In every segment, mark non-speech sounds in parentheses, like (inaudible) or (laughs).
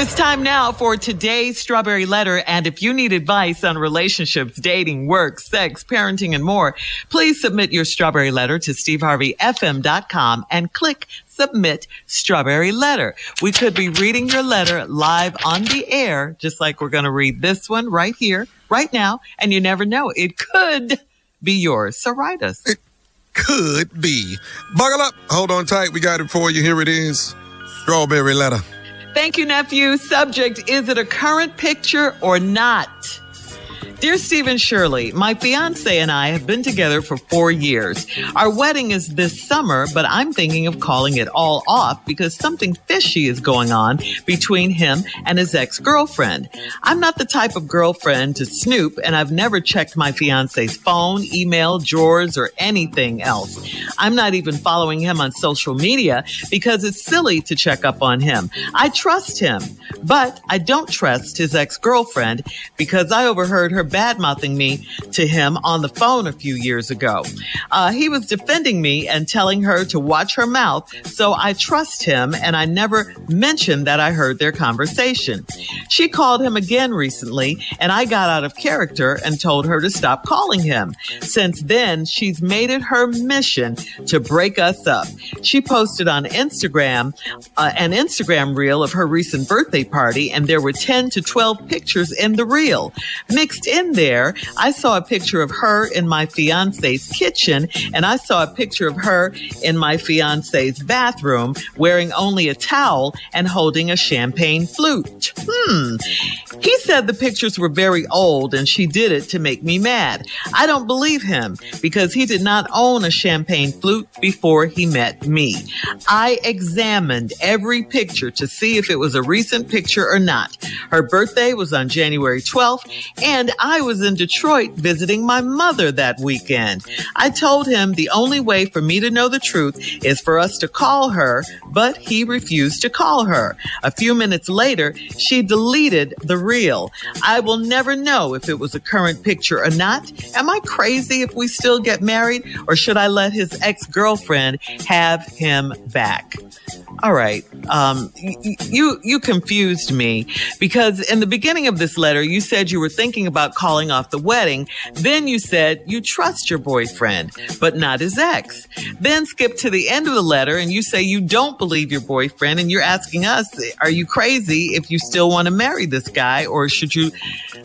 is time now for today's Strawberry Letter. And if you need advice on relationships, dating, work, sex, parenting, and more, please submit your Strawberry Letter to steveharveyfm.com and click submit Strawberry Letter. We could be reading your letter live on the air, just like we're going to read this one right here, right now. And you never know, it could be yours. So write us. It could be. Buckle up. Hold on tight. We got it for you. Here it is. Strawberry Letter. Thank you, nephew. Subject Is it a current picture or not? Dear Steve and Shirley, my fiance and I have been together for four years. Our wedding is this summer, but I'm thinking of calling it all off because something fishy is going on between him and his ex-girlfriend. I'm not the type of girlfriend to snoop and I've never checked my fiance's phone, email, drawers, or anything else. I'm not even following him on social media because it's silly to check up on him. I trust him, but I don't trust his ex-girlfriend because I overheard her bad mouthing me to him on the phone a few years ago. Uh, he was defending me and telling her to watch her mouth, so I trust him and I never mentioned that I heard their conversation. She called him again recently and I got out of character and told her to stop calling him. Since then, she's made it her mission to break us up. She posted on Instagram uh, an Instagram reel of her recent birthday party and there were 10 to 12 pictures in the reel. Mixed in in there, I saw a picture of her in my fiance's kitchen, and I saw a picture of her in my fiance's bathroom wearing only a towel and holding a champagne flute. Hmm. He said the pictures were very old and she did it to make me mad. I don't believe him because he did not own a champagne flute before he met me. I examined every picture to see if it was a recent picture or not. Her birthday was on January 12th and I I was in Detroit visiting my mother that weekend. I told him the only way for me to know the truth is for us to call her, but he refused to call her. A few minutes later, she deleted the reel. I will never know if it was a current picture or not. Am I crazy if we still get married or should I let his ex-girlfriend have him back? All right. Um, you, you confused me because in the beginning of this letter, you said you were thinking about calling off the wedding. Then you said you trust your boyfriend, but not his ex. Then skip to the end of the letter and you say you don't believe your boyfriend and you're asking us, are you crazy if you still want to marry this guy or should you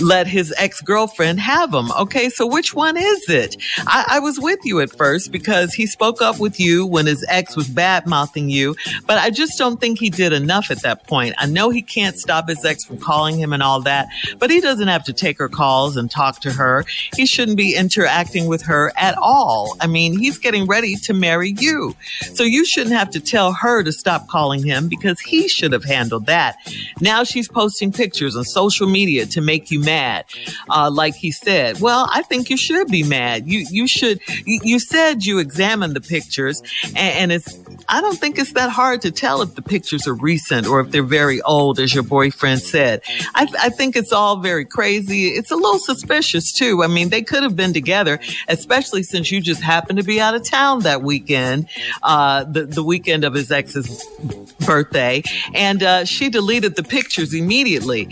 let his ex-girlfriend have him? Okay. So which one is it? I, I was with you at first because he spoke up with you when his ex was bad mouthing you, but I just don't think he did enough at that point. I know he can't stop his ex from calling him and all that, but he doesn't have to take her calls and talk to her. He shouldn't be interacting with her at all. I mean, he's getting ready to marry you. So you shouldn't have to tell her to stop calling him because he should have handled that. Now she's posting pictures on social media to make you mad. Uh, like he said, well, I think you should be mad. You, you should, you, you said you examined the pictures and, and it's, I don't think it's that hard to tell if the pictures are recent or if they're very old, as your boyfriend said. I, I think it's all very crazy. It's a little suspicious too. I mean, they could have been together, especially since you just happened to be out of town that weekend, uh, the, the weekend of his ex's birthday. And, uh, she deleted the pictures immediately.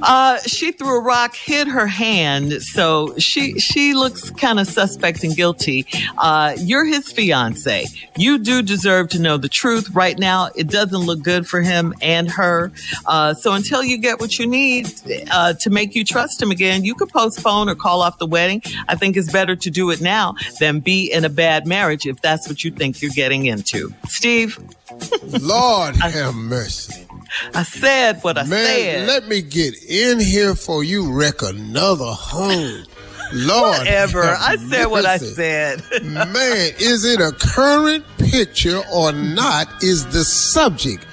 Uh, she threw a rock, hit her hand. So she, she looks kind of suspect and guilty. Uh, you're his fiance. You do deserve to know the truth right now, it doesn't look good for him and her. Uh, so until you get what you need uh, to make you trust him again, you could postpone or call off the wedding. I think it's better to do it now than be in a bad marriage if that's what you think you're getting into. Steve? (laughs) Lord have mercy. I said what I Man, said. Let me get in here for you wreck another home. Lord. Whatever. I said what I said. (laughs) Man, is it a current picture or not is the subject.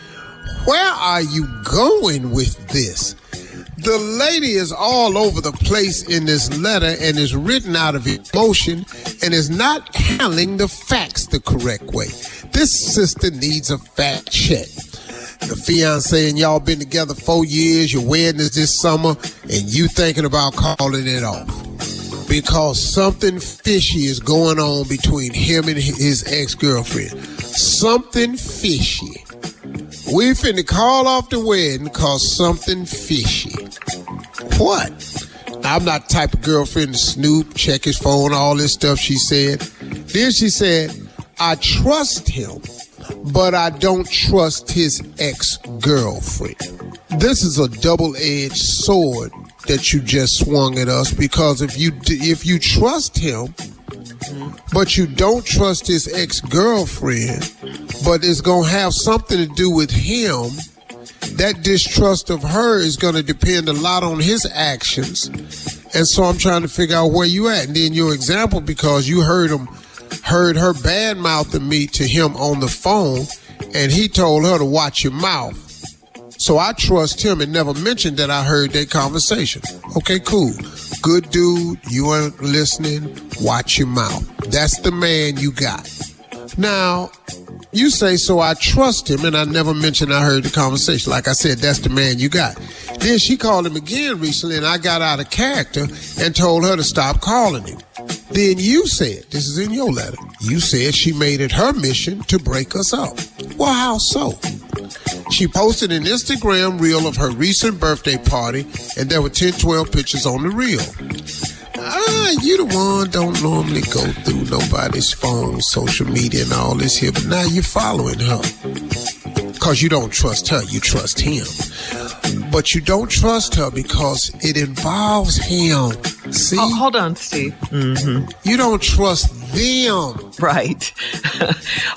Where are you going with this? The lady is all over the place in this letter and is written out of emotion and is not handling the facts the correct way. This sister needs a fact check. The fiance and y'all been together four years, your wedding is this summer, and you thinking about calling it off because something fishy is going on between him and his ex girlfriend. Something fishy. We finna call off the wedding cause something fishy. What? I'm not the type of girlfriend to snoop, check his phone, all this stuff, she said. Then she said, I trust him, but I don't trust his ex girlfriend. This is a double edged sword that you just swung at us because if you if you trust him, but you don't trust his ex girlfriend, but it's gonna have something to do with him. That distrust of her is gonna depend a lot on his actions, and so I'm trying to figure out where you at. And then your example, because you heard him, heard her bad mouthing me to him on the phone, and he told her to watch your mouth. So I trust him and never mentioned that I heard that conversation. Okay, cool. Good dude. You ain't listening. Watch your mouth. That's the man you got. Now, you say, so I trust him, and I never mentioned I heard the conversation. Like I said, that's the man you got. Then she called him again recently, and I got out of character and told her to stop calling him. Then you said, this is in your letter, you said she made it her mission to break us up. Well, how so? She posted an Instagram reel of her recent birthday party, and there were 10, 12 pictures on the reel. Ah, you the one don't normally go through nobody's phone, social media, and all this here, but now you're following her. Because you don't trust her, you trust him. But you don't trust her because it involves him. See? Oh, hold on, Steve. Mm-hmm. You don't trust them. Right. (laughs)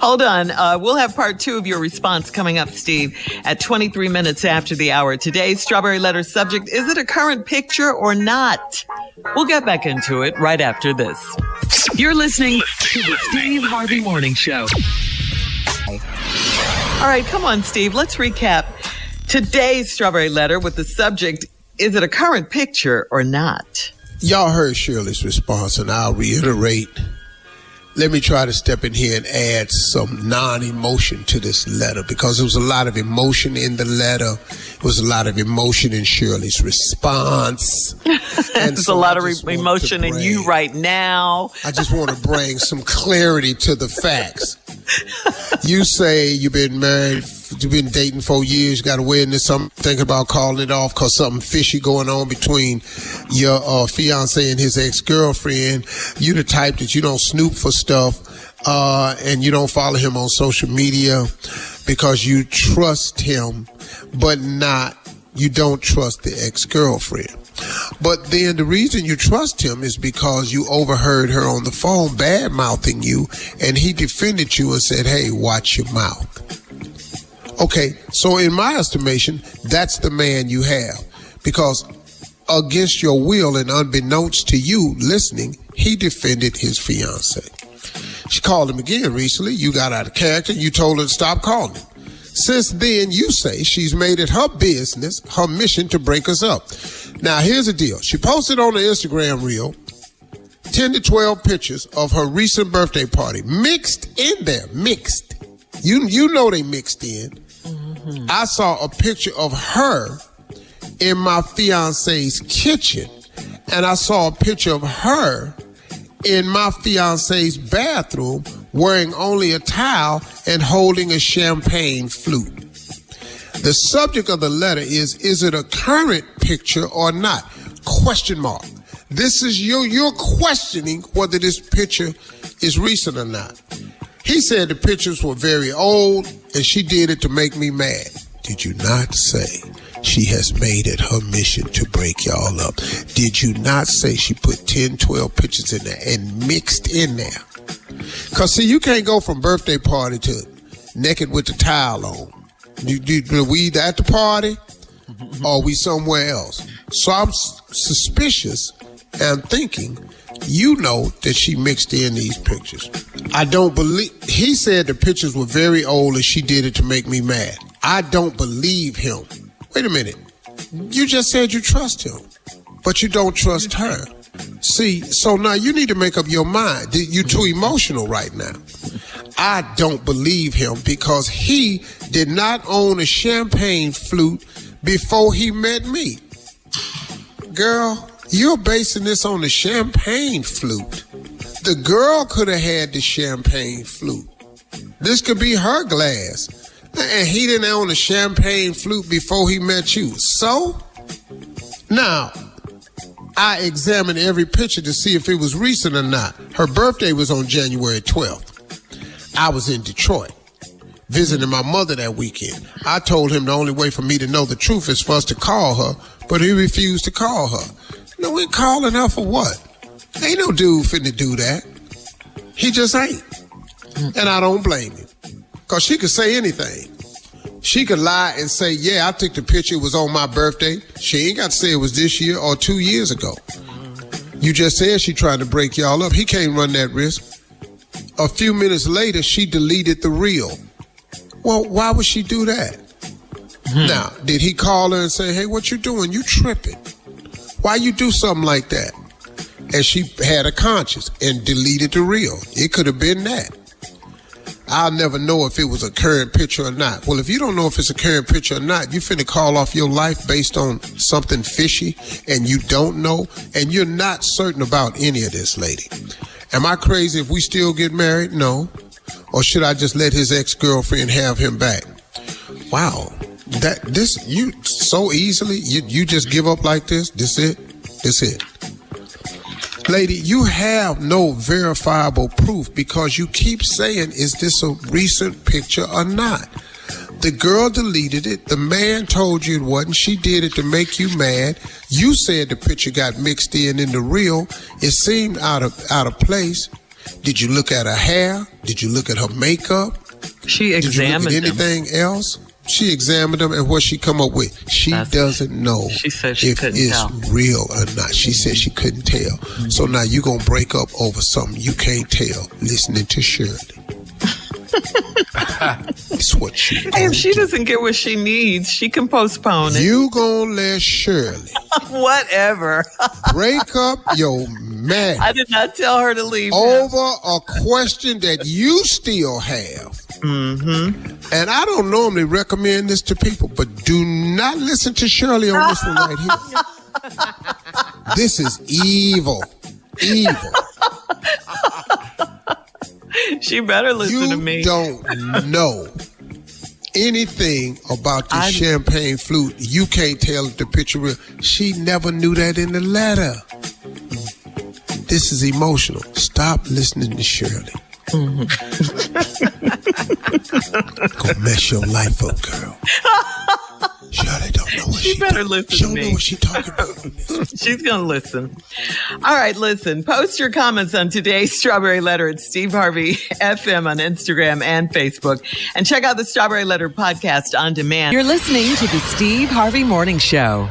hold on. Uh, we'll have part two of your response coming up, Steve, at 23 minutes after the hour. Today's Strawberry Letter subject is it a current picture or not? We'll get back into it right after this. You're listening to the Steve Harvey Morning Show. All right, come on, Steve. Let's recap today's Strawberry Letter with the subject is it a current picture or not? Y'all heard Shirley's response, and I'll reiterate. Let me try to step in here and add some non emotion to this letter because there was a lot of emotion in the letter. It was a lot of emotion in Shirley's response. (laughs) There's so a lot of re- emotion bring, in you right now. I just want to bring some clarity to the facts. (laughs) you say you've been married you've been dating for years, you got a wedding or something, thinking about calling it off because something fishy going on between your uh, fiance and his ex girlfriend. You the type that you don't snoop for stuff, uh, and you don't follow him on social media because you trust him, but not you don't trust the ex girlfriend. But then the reason you trust him is because you overheard her on the phone bad mouthing you, and he defended you and said, Hey, watch your mouth. Okay, so in my estimation, that's the man you have. Because against your will and unbeknownst to you listening, he defended his fiance. She called him again recently. You got out of character. You told her to stop calling him. Since then, you say she's made it her business, her mission to break us up. Now, here's the deal. She posted on the Instagram reel 10 to 12 pictures of her recent birthday party, mixed in there, mixed. You, you know they mixed in. Mm-hmm. I saw a picture of her in my fiance's kitchen, and I saw a picture of her in my fiance's bathroom wearing only a towel and holding a champagne flute. The subject of the letter is is it a current picture or not? Question mark. This is you you're questioning whether this picture is recent or not. He said the pictures were very old and she did it to make me mad. Did you not say she has made it her mission to break y'all up? Did you not say she put 10, 12 pictures in there and mixed in there? Cause see, you can't go from birthday party to naked with the towel on. You, you, we at the party (laughs) or we somewhere else? So I'm suspicious and thinking you know that she mixed in these pictures. I don't believe, he said the pictures were very old and she did it to make me mad. I don't believe him. Wait a minute. You just said you trust him, but you don't trust her. See, so now you need to make up your mind. You're too emotional right now. I don't believe him because he did not own a champagne flute before he met me. Girl, you're basing this on the champagne flute. The girl could have had the champagne flute. This could be her glass. And he didn't own a champagne flute before he met you. So, now, I examined every picture to see if it was recent or not. Her birthday was on January 12th. I was in Detroit visiting my mother that weekend. I told him the only way for me to know the truth is for us to call her, but he refused to call her. No, we calling her for what? Ain't no dude finna do that. He just ain't. Mm. And I don't blame him. Cause she could say anything. She could lie and say, yeah, I took the picture, it was on my birthday. She ain't got to say it was this year or two years ago. You just said she tried to break y'all up. He can't run that risk. A few minutes later, she deleted the reel. Well, why would she do that? Hmm. Now, did he call her and say, hey, what you doing? You tripping. Why you do something like that? And she had a conscience and deleted the reel. It could have been that. I'll never know if it was a current picture or not. Well, if you don't know if it's a current picture or not, you finna call off your life based on something fishy and you don't know and you're not certain about any of this, lady. Am I crazy if we still get married? No. Or should I just let his ex-girlfriend have him back? Wow. That this you so easily you you just give up like this? This it? This it. Lady, you have no verifiable proof because you keep saying, is this a recent picture or not? The girl deleted it. The man told you it wasn't. She did it to make you mad. You said the picture got mixed in in the reel. It seemed out of out of place. Did you look at her hair? Did you look at her makeup? She examined Did you look at anything else? She examined them and what she come up with. She That's- doesn't know she said she if it's tell. real or not. She said she couldn't tell. So now you gonna break up over something you can't tell listening to Shirley. (laughs) it's what she. Hey, if she do. doesn't get what she needs, she can postpone it. You gonna let Shirley (laughs) Whatever. (laughs) break up your man I did not tell her to leave. over a question that you still have. Mm-hmm. And I don't normally recommend this to people, but do not listen to Shirley on this one right here. (laughs) this is evil. Evil. She better listen to You me. don't know anything about the I- champagne flute. You can't tell if the picture real. She never knew that in the letter. This is emotional. Stop listening to Shirley. Mm-hmm. Go mess your life up, girl. Shirley don't know what She she, better talk- listen She don't me. know what she talking about. (laughs) She's going to listen. All right, listen. Post your comments on today's Strawberry Letter at Steve Harvey (laughs) FM on Instagram and Facebook. And check out the Strawberry Letter podcast on demand. You're listening to the Steve Harvey Morning Show.